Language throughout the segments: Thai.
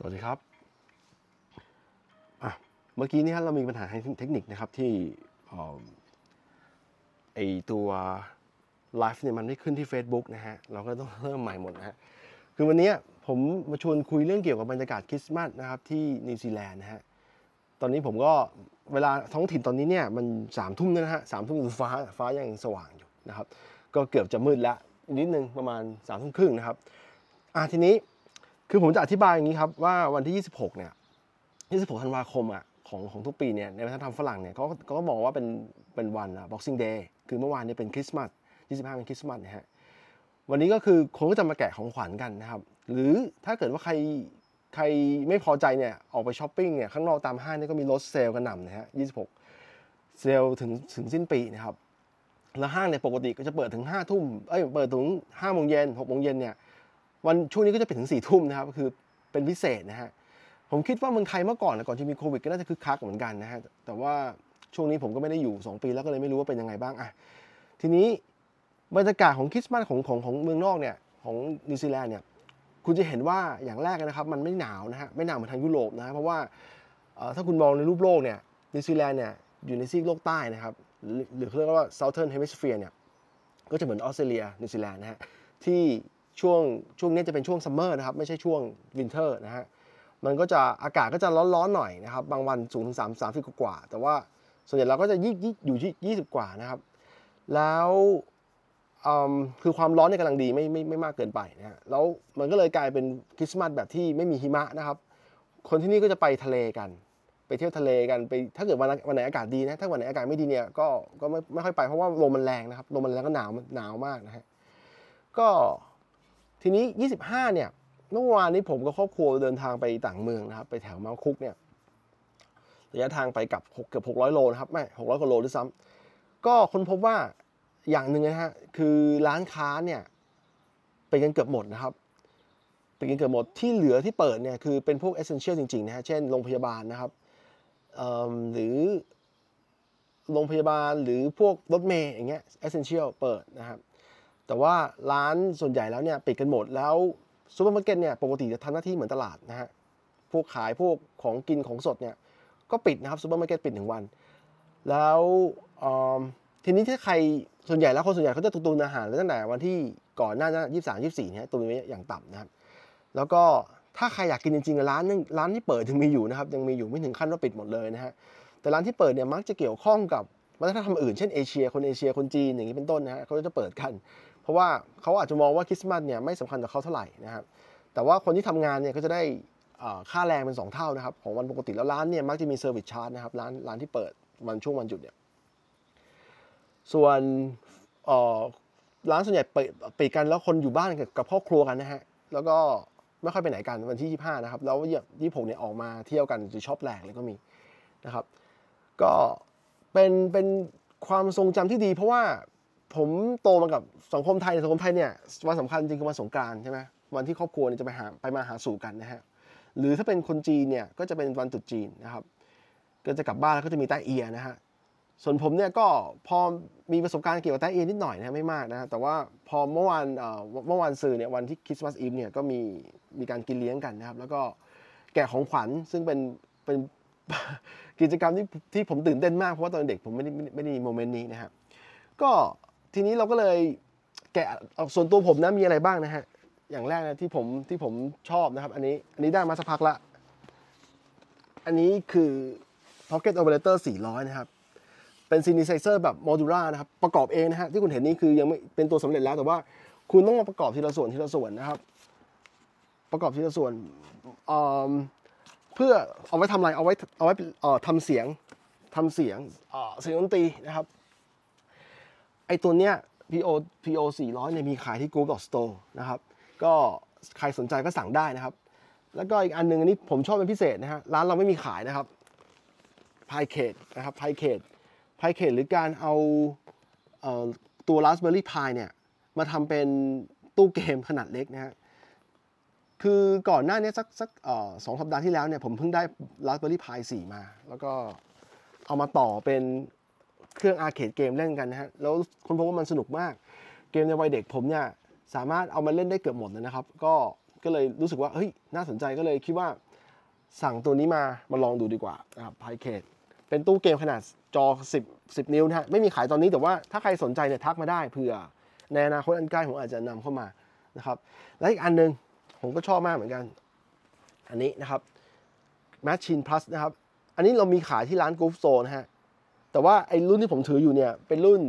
สวัสดีครับอะเมื่อกี้นี้เรามีปัญหาทางเทคนิคนะครับที่เอ่อไอตัวไลฟ์เนี่ยมันไม่ขึ้นที่ Facebook นะฮะ เราก็ต้องเริ่มใหม่หมดนะฮะ คือวันนี้ผมมาชวนคุยเรื่องเกี่ยวกับบรรยากาศคริสต์มาสนะครับที่นิวซีแลนด์นะฮะ ตอนนี้ผมก็เวลาท้องถิ่นตอนนี้เนี่ยมันสามทุ่มแล้วนะฮะสามทุ่มฟ้าฟ้ายังสว่างอยู่นะครับ ก็เกือบจะมืดละนิดนึงประมาณสามทุ่มครึ่งนะครับ อะทีนี้ คือผมจะอธิบายอย่างนี้ครับว่าวันที่ 26 เนี่ย 26 ธันวาคมอะของของทุกปีเนี่ยในวัฒนธรรมฝรั่งเนี่ยเขาเขาก็มองว่าเป็นเป็นวันอะ Boxing Day คือเมื่อวานเนี่ยเป็นคริสต์มาส 25 เป็นคริสต์มาสนะฮะ วันนี้ก็คือคนก็จะมาแกะของขวัญกันนะครับ หรือถ้าเกิดว่าใครใครไม่พอใจเนี่ยออกไปช้อปปิ้งเนี่ยข้างนอกตามห้างเนี่ยก็มีลดเซลล์กระหน่ำนะฮะ 26 เซลล์ถึงถึงสิ้นปีนะครับ แล้วห้างเนี่ยปกติก็จะเปิดถึง5ทุ่ม เอ้ยเปิดถึง5โมงเย็น6โมงเย็นเนี่ย วันช่วงนี้ก็จะเปิดถึง4ทุ่มนะครับก็คือเป็นพิเศษนะฮะผมคิดว่าเมืองไทยเมื่อก่อนนะก่อนที่มีโควิดก็น่าจะคึกคักเหมือนกันนะฮะแต่ว่าช่วงนี้ผมก็ไม่ได้อยู่ 2 ปีแล้วก็เลยไม่รู้ว่าเป็นยังไงบ้างอะทีนี้บรรยากาศของคริสต์มาสของของของเมืองนอกเนี่ยของนิวซีแลนด์เนี่ยคุณจะเห็นว่าอย่างแรกนะครับ มันไม่หนาวนะฮะไม่หนาวเหมือนทางยุโรปนะฮะเพราะว่าถ้าคุณมองในรูปโลกเนี่ยนิวซีแลนด์เนี่ยอยู่ในซีกโลกใต้นะครับหรือหรือเขาเรียกว่า Southern Hemisphere เนี่ยก็จะเหมือนออสเตรเลียนิวซีแลนด์นะฮะที่ ช่วงช่วงนี้จะเป็นช่วง summer นะครับไม่ใช่ช่วง winter นะฮะมันก็จะอากาศก็จะร้อนๆหน่อยนะครับ บางวันสูงถึงสามสามสิบกว่า แต่ว่าส่วนใหญ่เราก็จะยี่ยี่อยู่ที่ยี่สิบกว่านะครับ แล้วคือความร้อนเนี่ยกำลังดีไม่ไม่ไม่มากเกินไปนะฮะแล้วมันก็เลยกลายเป็นคริสต์มาสแบบที่ไม่มีหิมะนะครับ คนที่นี่ก็จะไปทะเลกัน ไปเที่ยวทะเลกันไปถ้าเกิดวันวันไหนอากาศดีนะถ้าวันไหนอากาศไม่ดีเนี่ยก็ก็ไม่ไม่ค่อยไปเพราะว่าลมมันแรงนะครับลมมันแรงก็หนาวหนาวมากนะฮะก็ ทีนี้ 25 เนี่ยเมื่อวานนี้ผมกับครอบครัวเดินทางไปต่างเมืองนะครับ ไปแถวเมาคุกเนี่ยระยะทางไปกับเกือบ600 โลนะครับ ไม่ 600กว่าโลด้วยซ้ำก็ค้นพบว่าอย่างหนึ่งนะฮะคือร้านค้าเนี่ยปิดกันเกือบหมดนะครับปิดกันเกือบหมดที่เหลือที่เปิดเนี่ยคือเป็นพวก essential จริงๆนะฮะเช่นโรงพยาบาลนะครับหรือโรงพยาบาลหรือพวกรถเมล์อย่างเงี้ย essential เปิดนะครับ แต่ว่าร้านส่วนใหญ่แล้วเนี่ยปิดกันหมดแล้วซูเปอร์มาร์เก็ตเนี่ยปกติจะทำหน้าที่เหมือนตลาดนะฮะพวกขายพวกของกินของสดเนี่ยก็ปิดนะครับซูเปอร์มาร์เก็ตปิดหนึ่งวัน แล้วทีนี้ถ้าใครส่วนใหญ่แล้วคนส่วนใหญ่เขาจะตุนอาหารตั้งแต่วันที่ก่อนหน้านั้นยี่สามยี่สี่เนี่ยตุนไว้อย่างต่ำนะครับแล้วก็ถ้าใครอยากกินจริงๆร้านนึงร้านที่เปิดยังมีอยู่นะครับยังมีอยู่ไม่ถึงขั้นว่าปิดหมดเลยนะฮะแต่ร้านที่เปิดเนี่ยมักจะเกี่ยวข้องกับวัฒนธรรมอื่นเช่นเอเชียคนเอเชียคนจีนอย่างนี้เป็นต้นนะฮะเขาจะเปิดกันเราะว่าเขาอาจจะมองว่าคริสต์มาสเนี่ยไม่สำคัญต่อเขาเท่าไหร่นะครับแต่ว่าคนที่ทำงานเนี่ยก็จะได้ค่าแรงเป็นสองเท่านะครับของวันปกติแล้วร้านเนี่ยมักจะมี service charge นะครับร้านร้านที่เปิดวันช่วงวันหยุดเนี่ยส่วนร้านส่วนใหญ่ปิดกันแล้วคนอยู่บ้านกับกับครอบครัวกันนะฮะแล้วก็ไม่ค่อยไปไหนกันวันที่ 25 นะครับ แล้วยี่หกเนี่ยออกมาเที่ยวกันหรือช้อปแหลกเลยก็มีนะครับ ก็เป็นเป็นความทรงจำที่ดี เพราะว่า ผมโตมากับสังคมไทยสังคมไทยเนี่ยวันสำคัญจริงคือวันสงกรานต์ใช่ไหมวันที่ครอบครัวเนี่ยจะไปหาไปมาหาสู่กันนะฮะหรือถ้าเป็นคนจีนเนี่ยก็จะเป็นวันตรุษจีนนะครับ ก็จะกลับบ้านแล้วก็จะมีแต๊ะเอียนะฮะส่วนผมเนี่ยก็พอมีประสบการณ์เกี่ยวกับแต๊ะเอียนิดหน่อยนะไม่มากนะแต่ว่าพอเมื่อวานเมื่อวานซืนเนี่ยวันที่ Christmas Eve เนี่ยก็มีมีการกินเลี้ยงกันนะครับ แล้วก็แกะของขวัญซึ่งเป็นเป็นกิจกรรมที่ที่ผมตื่นเต้นมากเพราะว่าตอนเด็กผมไม่ได้ไม่ได้ไม่ได้มี moment นี้นะครับก็ ทีนี้เราก็เลยแกะเอาส่วนตัวผมนะมีอะไรบ้างนะฮะ อย่างแรกนะที่ผมที่ผมชอบนะครับ อันนี้อันนี้ได้มาสักพักละ อันนี้คือ Pocket Operator 400 นะครับ เป็น synthesizer แบบ modular นะครับ ประกอบเองนะฮะที่คุณเห็นนี่คือยังไม่เป็นตัวสำเร็จแล้วแต่ว่าคุณต้องมาประกอบทีละส่วนทีละส่วนนะครับ ประกอบทีละส่วนเพื่อเอาไว้ทำอะไรเอาไว้เอาไว้ทำเสียงทำเสียงเสียงดนตรีนะครับ ไอตัวเนี้ย PO PO 400เนี่ยมีขายที่ Group Store นะครับก็ใครสนใจก็สั่งได้นะครับ แล้วก็อีกอันหนึงอันนี้ผมชอบเป็นพิเศษนะฮะร้านเราไม่มีขายนะครับพายเคดนะครับพายเคดพายเคดหรือการเอาเออตัว Raspberry Pi เนี่ยมาทำเป็นตู้เกมขนาดเล็กนะฮะคือก่อนหน้านี้สักสักสองสัปดาห์ที่แล้วเนี่ยผมเพิ่งได้ Raspberry Pi 4มา แล้วก็เอามาต่อเป็น เครื่องอาร์เคดเกมเล่นกันนะฮะ แล้วคนพบว่ามันสนุกมาก เกมในวัยเด็กผมเนี่ยสามารถเอามาเล่นได้เกือบหมดเลยนะครับ ก็ ก็เลยรู้สึกว่า เฮ้ย น่าสนใจก็เลยคิดว่าสั่งตัวนี้มา มาลองดูดีกว่านะครับไพเคทเป็นตู้เกมขนาดจอ 10 10 นิ้วนะฮะ ไม่มีขายตอนนี้แต่ว่าถ้าใครสนใจเนี่ยทักมาได้เผื่อในอนาคตอันใกล้ผมอาจจะนำเข้ามานะครับ และอีกอันหนึงผมก็ชอบมากเหมือนกัน อันนี้นะครับ Maschine Plus นะครับ อันนี้เรามีขายที่ร้าน Groov Zone นะฮะ แต่ว่าไอ้รุ่นที่ผมถืออยู่เนี่ยเป็นรุ่น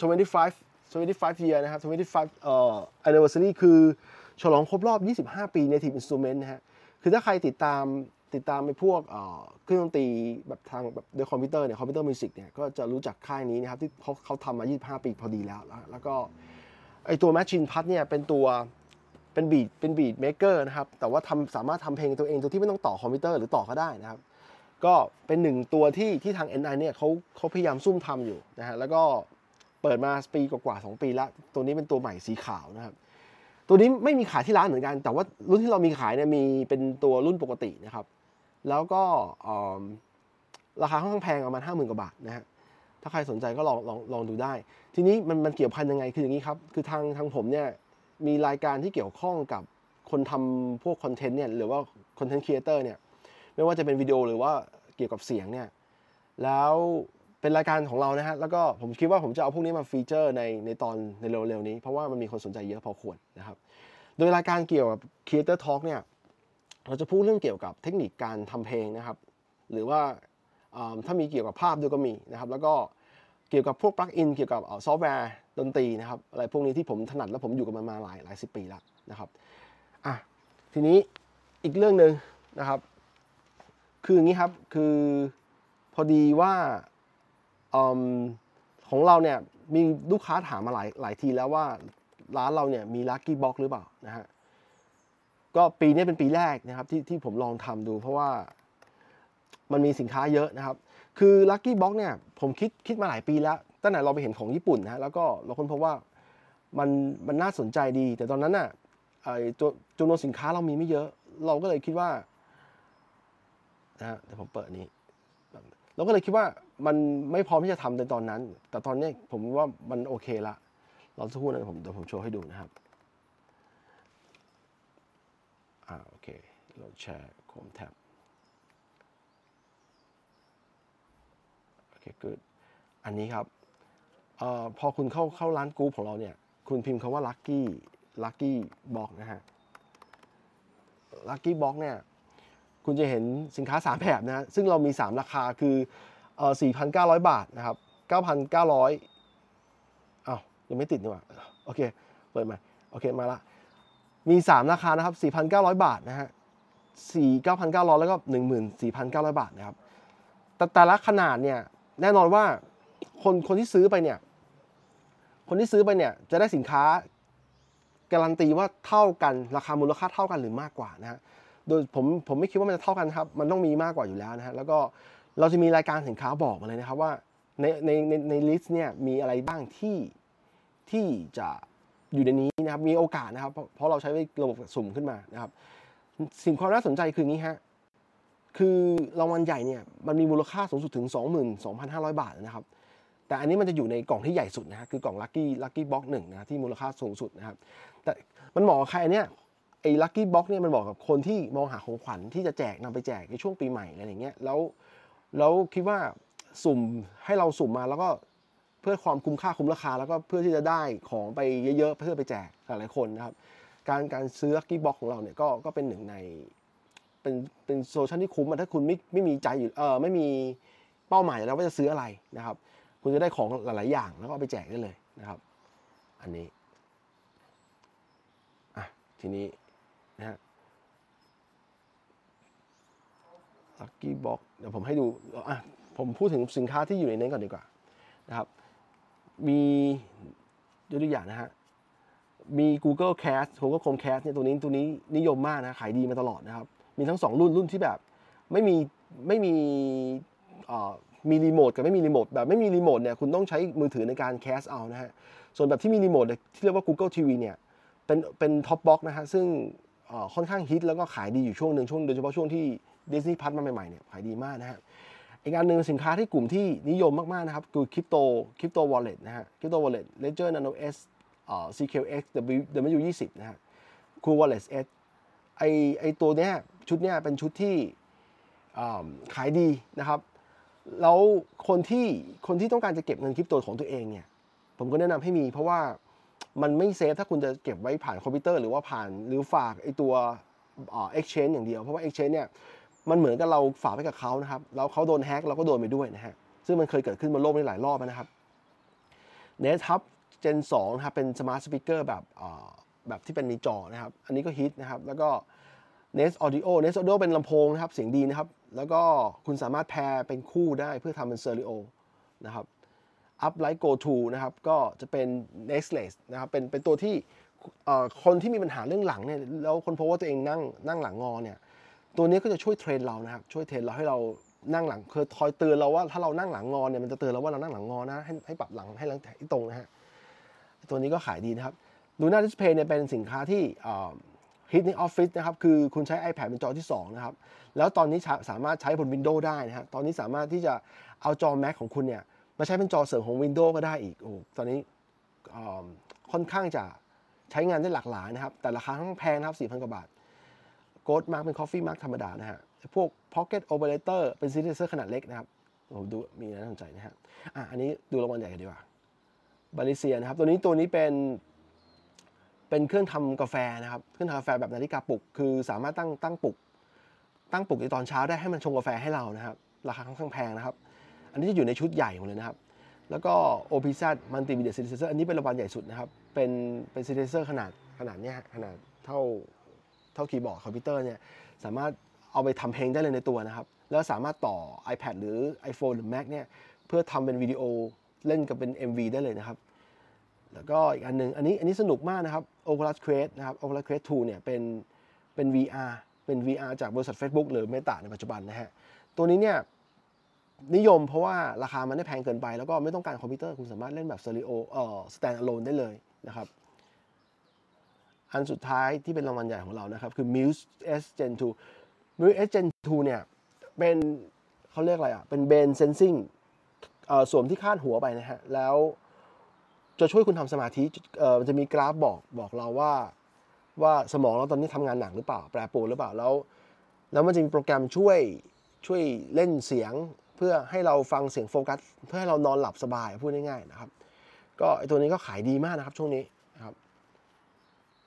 25 25 year นะครับ25เอ่อ anniversary คือฉลองครบรอบ 25 ปี Native Instrument นะฮะ คือถ้าใครติดตามติดตามไปพวกเครื่องดนตรีแบบทางแบบด้วยคอมพิวเตอร์เนี่ย computer music เนี่ยก็จะรู้จักค่ายนี้นะครับที่เขาเขาทำมา 25 ปีพอดีแล้ว แล้วก็ไอตัว Maschine Plus เนี่ยเป็นตัวเป็นบีดเป็นบีดเม k เกอร์นะครับ แต่ว่าทำสามารถทำเพลงตัวเองโดยที่ไม่ต้องต่อคอมพิวเตอร์หรือต่อก็ได้นะครับ ก็เป็นหนึ่งตัวที่ที่ทาง NI เนี่ยเขาเขาพยายามซุ่มทำอยู่นะฮะแล้วก็เปิดมาปีกว่าๆสองปีแล้ว ตัวนี้เป็นตัวใหม่สีขาวนะครับ ตัวนี้ไม่มีขายที่ร้านเหมือนกัน แต่ว่ารุ่นที่เรามีขายเนี่ยมีเป็นตัวรุ่นปกตินะครับ แล้วก็ราคาค่อนข้างแพงประมาณห้าหมื่นกว่าบาทนะฮะถ้าใครสนใจก็ลองลองลองดูได้ ทีนี้มันมันเกี่ยวพันยังไงคืออย่างนี้ครับ คือทางทางผมเนี่ยมีรายการที่เกี่ยวข้องกับคนทำพวก content เนี่ยหรือว่า content creator เนี่ย ไม่ว่าจะเป็นวิดีโอหรือว่าเกี่ยวกับเสียงเนี่ยแล้วเป็นรายการของเรานะฮะแล้วก็ผมคิดว่าผมจะเอาพวกนี้มา feature ในในตอนในเร็วๆนี้ เพราะว่ามันมีคนสนใจเยอะพอควรนะครับ โดยรายการเกี่ยวกับ Creator Talk เนี่ยเราจะพูดเรื่องเกี่ยวกับเทคนิคการทำเพลงนะครับ หรือว่าอ่าถ้ามีเกี่ยวกับภาพด้วยก็มีนะครับ แล้วก็เกี่ยวกับพวก plug-in เกี่ยวกับซอฟต์แวร์ดนตรีนะครับอะไรพวกนี้ที่ผมถนัดและผมอยู่กับมันมาหลายหลายสิบปีแล้วนะครับอะทีนี้อีกเรื่องหนึ่งนะครับ คืออย่างนี้ครับ คือพอดีว่าของเราเนี่ยมีลูกค้าถามมาหลายหลายทีแล้วว่าร้านเราเนี่ยมีลั c กี้บ็อกหรือเปล่านะฮะก็ปีนี้เป็นปีแรกนะครับที่ที่ผมลองทำดู เพราะว่ามันมีสินค้าเยอะนะครับ คือลั c กี้บ็อกเนี่ยผมคิดคิดมาหลายปีแล้ว ตั้งแต่เราไปเห็นของญี่ปุ่นนะแล้วก็เราค้นพบว่ามันมันน่าสนใจดี แต่ตอนนั้นน่ะจำนวนสินค้าเรามีไม่เยอะ เราก็เลยคิดว่า นะฮะเดี๋ยวผมเปิดนี้ เราก็เลยคิดว่ามันไม่พร้อมที่จะทำในตอนนั้น แต่ตอนนี้ผมว่ามันโอเคละเราสักครู่นะผมเดี๋ยวผมโชว์ให้ดูนะครับอ่าโอเคเราแชร์โคมแท็บโอเค good อันนี้ครับเอ่อพอคุณเข้าเข้าร้านกู๊ปของเราเนี่ย คุณพิมพ์คำว่า lucky lucky box นะฮะ lucky box เนี่ย คุณจะเห็นสินค้า 3 แบบนะซึ่งเรามี 3 ราคาคือเอ่อ4,900 บาทนะครับ 9,900อ้าวยังไม่ติดนี่หว่าโอเค เปิดใหม่โอเคมาละมี 3 ราคานะครับ 4,900 บาทนะฮะ4,900 แล้วก็ 14,900 บาทนะครับ แต่แต่ละขนาดเนี่ยแน่นอนว่าคนคนที่ซื้อไปเนี่ย คนที่ซื้อไปเนี่ยจะได้สินค้าการันตีว่าเท่ากันราคามูลค่าเท่ากันหรือมากกว่านะฮะ โดยผมผมไม่คิดว่ามันจะเท่ากันครับ มันต้องมีมากกว่าอยู่แล้วนะฮะแล้วก็เราจะมีรายการสินค้าบอกมาเลยนะครับว่าในในในในลิสต์เนี่ยมีอะไรบ้างที่ที่จะอยู่ในนี้นะครับมีโอกาสนะครับเพราะเราใช้ระบบสุ่มขึ้นมานะครับ สิ่งความน่าสนใจคืออย่างนี้ฮะคือรางวัลใหญ่เนี่ยมันมีมูลค่าสูงสุดถึง 22,500 บาทนะครับ แต่อันนี้มันจะอยู่ในกล่องที่ใหญ่สุดนะฮะคือกล่อง Lucky Lucky Box 1นะที่มูลค่าสูงสุดนะครับแต่มันเหมาะใครเนี้ย ไอ้ Lucky Box เนี่ยมันเหมาะกับคนที่มองหาของขวัญที่จะแจกนำไปแจกในช่วงปีใหม่อะไรอย่างเงี้ยแล้วแล้วคิดว่าสุ่มให้เราสุ่มมาแล้วก็เพื่อความคุ้มค่าคุ้มราคา แล้วก็เพื่อที่จะได้ของไปเยอะๆเพื่อไปแจกหลายๆคนนะครับ การการซื้อ Lucky Box ของเราเนี่ยก็ก็เป็นหนึ่งใน เป็นเป็นโซลูชันที่คุ้มถ้าคุณไม่ไม่มีใจอยู่เออไม่มีเป้าหมายแล้วว่าจะซื้ออะไรนะครับ คุณจะได้ของหลายๆอย่างแล้วก็ไปแจกได้เลยนะครับ อันนี้อะทีนี้นะฮะ Lucky Box เดี๋ยวผมให้ดูอะผมพูดถึงสินค้าที่อยู่ในนั้นก่อนดีกว่านะครับ มียกตัวอย่างนะฮะ มี Google Cast Google Chromecast เนี่ยตัวนี้ตัวนี้นิยมมากนะขายดีมาตลอดนะครับ มีทั้ง 2 รุ่นรุ่นที่แบบไม่มีไม่มีมีรีโมทกับไม่มีรีโมทแบบไม่มีรีโมทเนี่ยคุณต้องใช้มือถือในการ cast เอานะฮะ ส่วนแบบที่มีรีโมทที่เรียกว่า Google TV เนี่ยเป็นเป็น top box นะฮะซึ่งค่อนข้างฮิตแล้วก็ขายดีอยู่ช่วงหนึ่งช่วงโดยเฉพาะช่วงที่ Disney Plus มาใหม่ๆเนี่ยขายดีมากนะฮะอีกอันหนึ่งสินค้าที่กลุ่มที่นิยมมากๆนะครับคือ crypto crypto wallet นะฮะ crypto wallet Ledger Nano S เอ่อ SecuX W W20 นะฮะ Cool Wallet S ไอไอตัวเนี้ยชุดเนี้ยเป็นชุดที่อ่าขายดีนะครับแล้วคนที่คนที่ต้องการจะเก็บเงินคริปโตของตัวเองเนี่ยผมก็แนะนำให้มี เพราะว่ามันไม่ safe ถ้าคุณจะเก็บไว้ผ่านคอมพิวเตอร์หรือว่าผ่านหรือฝากไอตัวเอ็กชแนนอย่างเดียว เพราะว่า Exchange เนี่ย มันเหมือนกับเราฝากไว้กับเขานะครับแล้วเขาโดนแฮ็กเราก็โดนไปด้วยนะฮะซึ่งมันเคยเกิดขึ้นบนโลกนี้หลายรอบนะครับ Nest Hub Gen 2นะครับเป็น smart speaker แบบแบบที่เป็นมีจอนะครับ อันนี้ก็ฮิตนะครับ แล้วก็ Nest Audio Nest Audio เป็นลำโพงนะครับ เสียงดีนะครับ แล้วก็คุณสามารถแพรเป็นคู่ได้เพื่อทำเป็นเซอริโอนะครับ Uplight Go To นะครับ ก็จะเป็น Nestless นะครับ เป็นเป็นตัวที่คนที่มีปัญหาเรื่องหลังเนี่ย แล้วคนพบว่าตัวเองนั่งนั่งหลังงอเนี่ย ตัวนี้ก็จะช่วยเทรนเรานะครับช่วยเทรนเราให้เรานั่งหลังเคือคอยเตือนเราว่าถ้าเรานั่งหลังงอเนี่ยมันจะเตือนเราว่าเรานั่งหลังงอนะให้ให้ปรับหลังให้หลังให้ตรงนะฮะตัวนี้ก็ขายดีนะครับ Luna Display เนี่ยเป็นสินค้าที่ฮิตในออฟฟิศนะครับคือคุณใช้ iPad เป็นจอที่ 2 นะครับ แล้วตอนนี้สามารถใช้บน Windows ได้นะครับตอนนี้สามารถที่จะเอาจอ Mac ของคุณเนี่ยมาใช้เป็นจอเสริมของ Windows ก็ได้อีกโอ้ตอนนี้ค่อนข้างจะใช้งานได้หลากหลายนะครับ แต่ราคาค่อนข้างแพงนะครับ4,000 กว่าบาท Groov Mug เป็น Coffee Mug ธรรมดานะฮะ พวก Pocket Operator เป็นซีรีส์ขนาดเล็กนะครับผมดูมีน่าสนใจนะฮะ อะ อันนี้ดูรางวัลใหญ่กันดีกว่าบาลิเซียนะครับ ตัวนี้ตัวนี้เป็น เป็นเครื่องทำกาแฟนะครับ เครื่องทำกาแฟแบบนาฬิกาปลุก คือสามารถตั้งตั้งปลุก ตั้งปลุกในตอนเช้าได้ให้มันชงกาแฟให้เรานะครับ ราคาค่อนข้างแพงนะครับ อันนี้จะอยู่ในชุดใหญ่หมดเลยนะครับ แล้วก็ OPZ Multimedia Synthesizer อันนี้เป็นรางวัลใหญ่สุดนะครับ เป็น เป็น synthesizer ขนาดขนาดเนี้ยขนาดเท่า เท่าคีย์บอร์ดคอมพิวเตอร์เนี่ยสามารถเอาไปทำเพลงได้เลยในตัวนะครับ แล้วสามารถต่อ iPad หรือ iPhone หรือ Mac เนี่ยเพื่อทำเป็นวิดีโอเล่นกับเป็น MV ได้เลยนะครับ แล้วก็อีกอันหนึ่งอันนี้อันนี้สนุกมากนะครับ Oculus Quest นะครับ Oculus Quest 2เนี่ยเป็นเป็น VR เป็น VR จากบริษัท Facebook หรือ Meta ในปัจจุบันนะฮะตัวนี้เนี่ยนิยมเพราะว่าราคามันไม่แพงเกินไป แล้วก็ไม่ต้องการคอมพิวเตอร์คุณสามารถเล่นแบบสเตอริโอเอ่อ stand alone ได้เลยนะครับ อันสุดท้ายที่เป็นรางวัลใหญ่ของเรานะครับ คือ Muse S Gen 2 Muse S Gen 2 เนี่ย เป็นเขาเรียกอะไรอะ เป็น brain sensing สวมที่คาดหัวไปนะฮะ แล้วจะช่วยคุณทำสมาธิมันจะมีกราฟบอกบอกเราว่าว่าสมองเราตอนนี้ทำงานหนักหรือเปล่า แปรปรวนหรือเปล่าแล้ว แล้วมันจะมีโปรแกรมช่วยช่วยเล่นเสียงเพื่อให้เราฟังเสียงโฟกัส เพื่อให้เรานอนหลับสบายพูดง่ายๆนะครับ ก็ไอตัวนี้ก็ขายดีมากนะครับช่วงนี้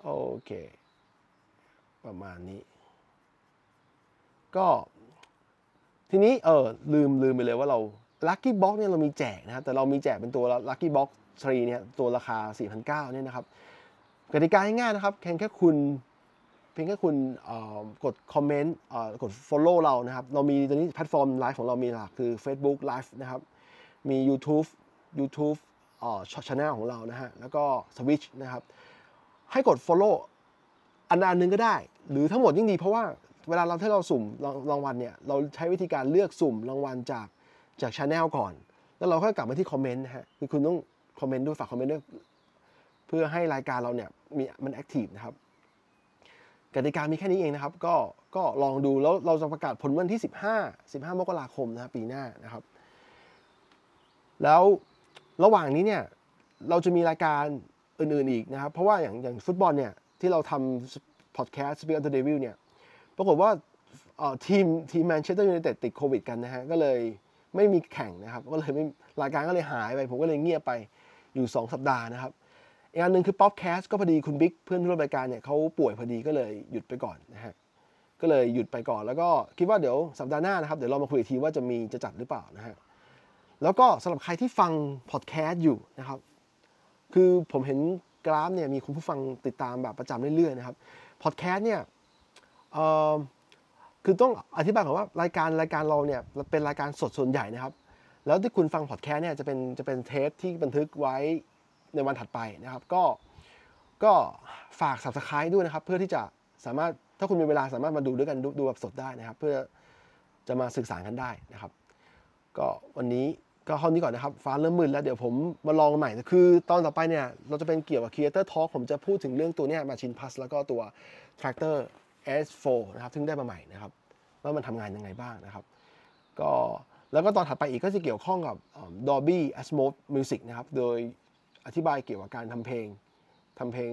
โอเค ประมาณนี้ ก็ทีนี้เออลืมลืมไปเลยว่าเรา Lucky Box เนี่ยเรามีแจกนะครับแต่เรามีแจกเป็นตัว Lucky Box 3เนี่ยตัวราคา 4,900เนี่ยนะครับกติกาง่ายๆนะครับเพียงแค่คุณเพียงแค่คุณกดคอมเมนต์กด follow เรานะครับ เรามีตอนนี้แพลตฟอร์มไลฟ์ของเรามีหลักคือ Facebook Live นะครับ มี YouTube YouTube อ่าช่องของเรานะฮะแล้วก็ Twitch นะครับ ให้กด follow อันใดอันหนึ่งก็ได้ หรือทั้งหมดยิ่งดีเพราะว่าเวลาเราที่เราสุ่มรางวัลเนี่ย เราใช้วิธีการเลือกสุ่มรางวัลจากจากช anel ก่อน แล้วเราค่อยกลับมาที่คอมเมนต์นะฮะคือคุณต้องคอมเมนต์ด้วยฝากคอมเมนต์ด้วยเพื่อให้รายการเราเนี่ยมีมันแอคทีฟนะครับกติกามีแค่นี้เองนะครับ ก็ก็ลองดูแล้วเราจะประกาศผลวันที่ 15 15 มกราคมนะครับปีหน้านะครับ แล้วระหว่างนี้เนี่ยเราจะมีรายการ อื่นๆอีกนะครับ เพราะว่าอย่างอย่างฟุตบอลเนี่ย ที่เราทำ podcast Speak of the Devil เนี่ย ปรากฏว่าทีมทีมแมนเชสเตอร์ยูไนเต็ดติดโควิดกันนะฮะ ก็เลยไม่มีแข่งนะครับ ก็เลยไม่รายการก็เลยหายไป ผมก็เลยเงียบไปอยู่ 2 สัปดาห์นะครับ อีกอันหนึ่งคือป๊อปแคสต์ก็พอดีคุณบิ๊กเพื่อนร่วมรายการเนี่ยเขาป่วยพอดีก็เลยหยุดไปก่อนนะฮะก็เลยหยุดไปก่อนแล้วก็คิดว่าเดี๋ยวสัปดาห์หน้านะครับ เดี๋ยวเรามาคุยทีว่าจะมีจะจัดหรือเปล่านะฮะแล้วก็สำหรับใครที่ฟังพอดแคสต์อยู่นะครับ คือผมเห็นกราฟเนี่ยมีคุณผู้ฟังติดตามแบบประจำเรื่อยๆนะครับพอดแคสต์เนี่ยคือต้องอธิบายก่อนว่ารายการรายการเราเนี่ยเป็นรายการสดส่วนใหญ่นะครับ แล้วที่คุณฟังพอดแคสต์เนี่ยจะเป็นจะเป็นเทปที่บันทึกไว้ในวันถัดไปนะครับ ก็ก็ฝาก subscribe ด้วยนะครับ เพื่อที่จะสามารถถ้าคุณมีเวลาสามารถมาดูด้วยกันดูแบบสดได้นะครับ เพื่อจะมาสื่อสารกันได้นะครับ ก็วันนี้ ก็เท่านี้ก่อนนะครับ ฟ้าเริ่มมืดแล้วเดี๋ยวผมมาลองใหม่ คือตอนต่อไปเนี่ย เราจะเป็นเกี่ยวกับ Creator Talk ผมจะพูดถึงเรื่องตัวเนี้ย Machine Plus แล้วก็ตัว Tractor S4 นะครับ ซึ่งได้มาใหม่นะครับ ว่ามันทำงานยังไงบ้างนะครับ ก็แล้วก็ตอนถัดไปอีกก็จะเกี่ยวข้องกับ Dolby Atmos Music นะครับ โดยอธิบายเกี่ยวกับการทำเพลงทำเพลง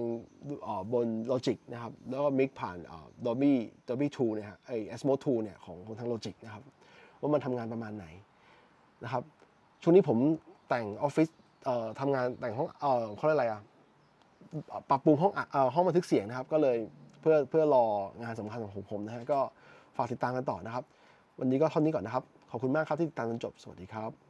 บน Logic นะครับ แล้วก็มิกผ่านอ่า Dolby Dolby 2เนี่ยฮะไอ Atmos 2เนี่ยของของทาง Logic นะครับ ว่ามันทำงานประมาณไหนนะครับ ช่วงนี้ผมแต่งออฟฟิศทำงานแต่งห้องเขาเรียกอะไรอะปรับปรุงห้องอัดเอ่อห้องบันทึกเสียงนะครับ ก็เลยเพื่อเพื่อรองานสำคัญของผมนะฮะก็ฝากติดตามกันต่อนะครับ วันนี้ก็เท่านี้ก่อนนะครับ ขอบคุณมากครับที่ติดตามจนจบสวัสดีครับ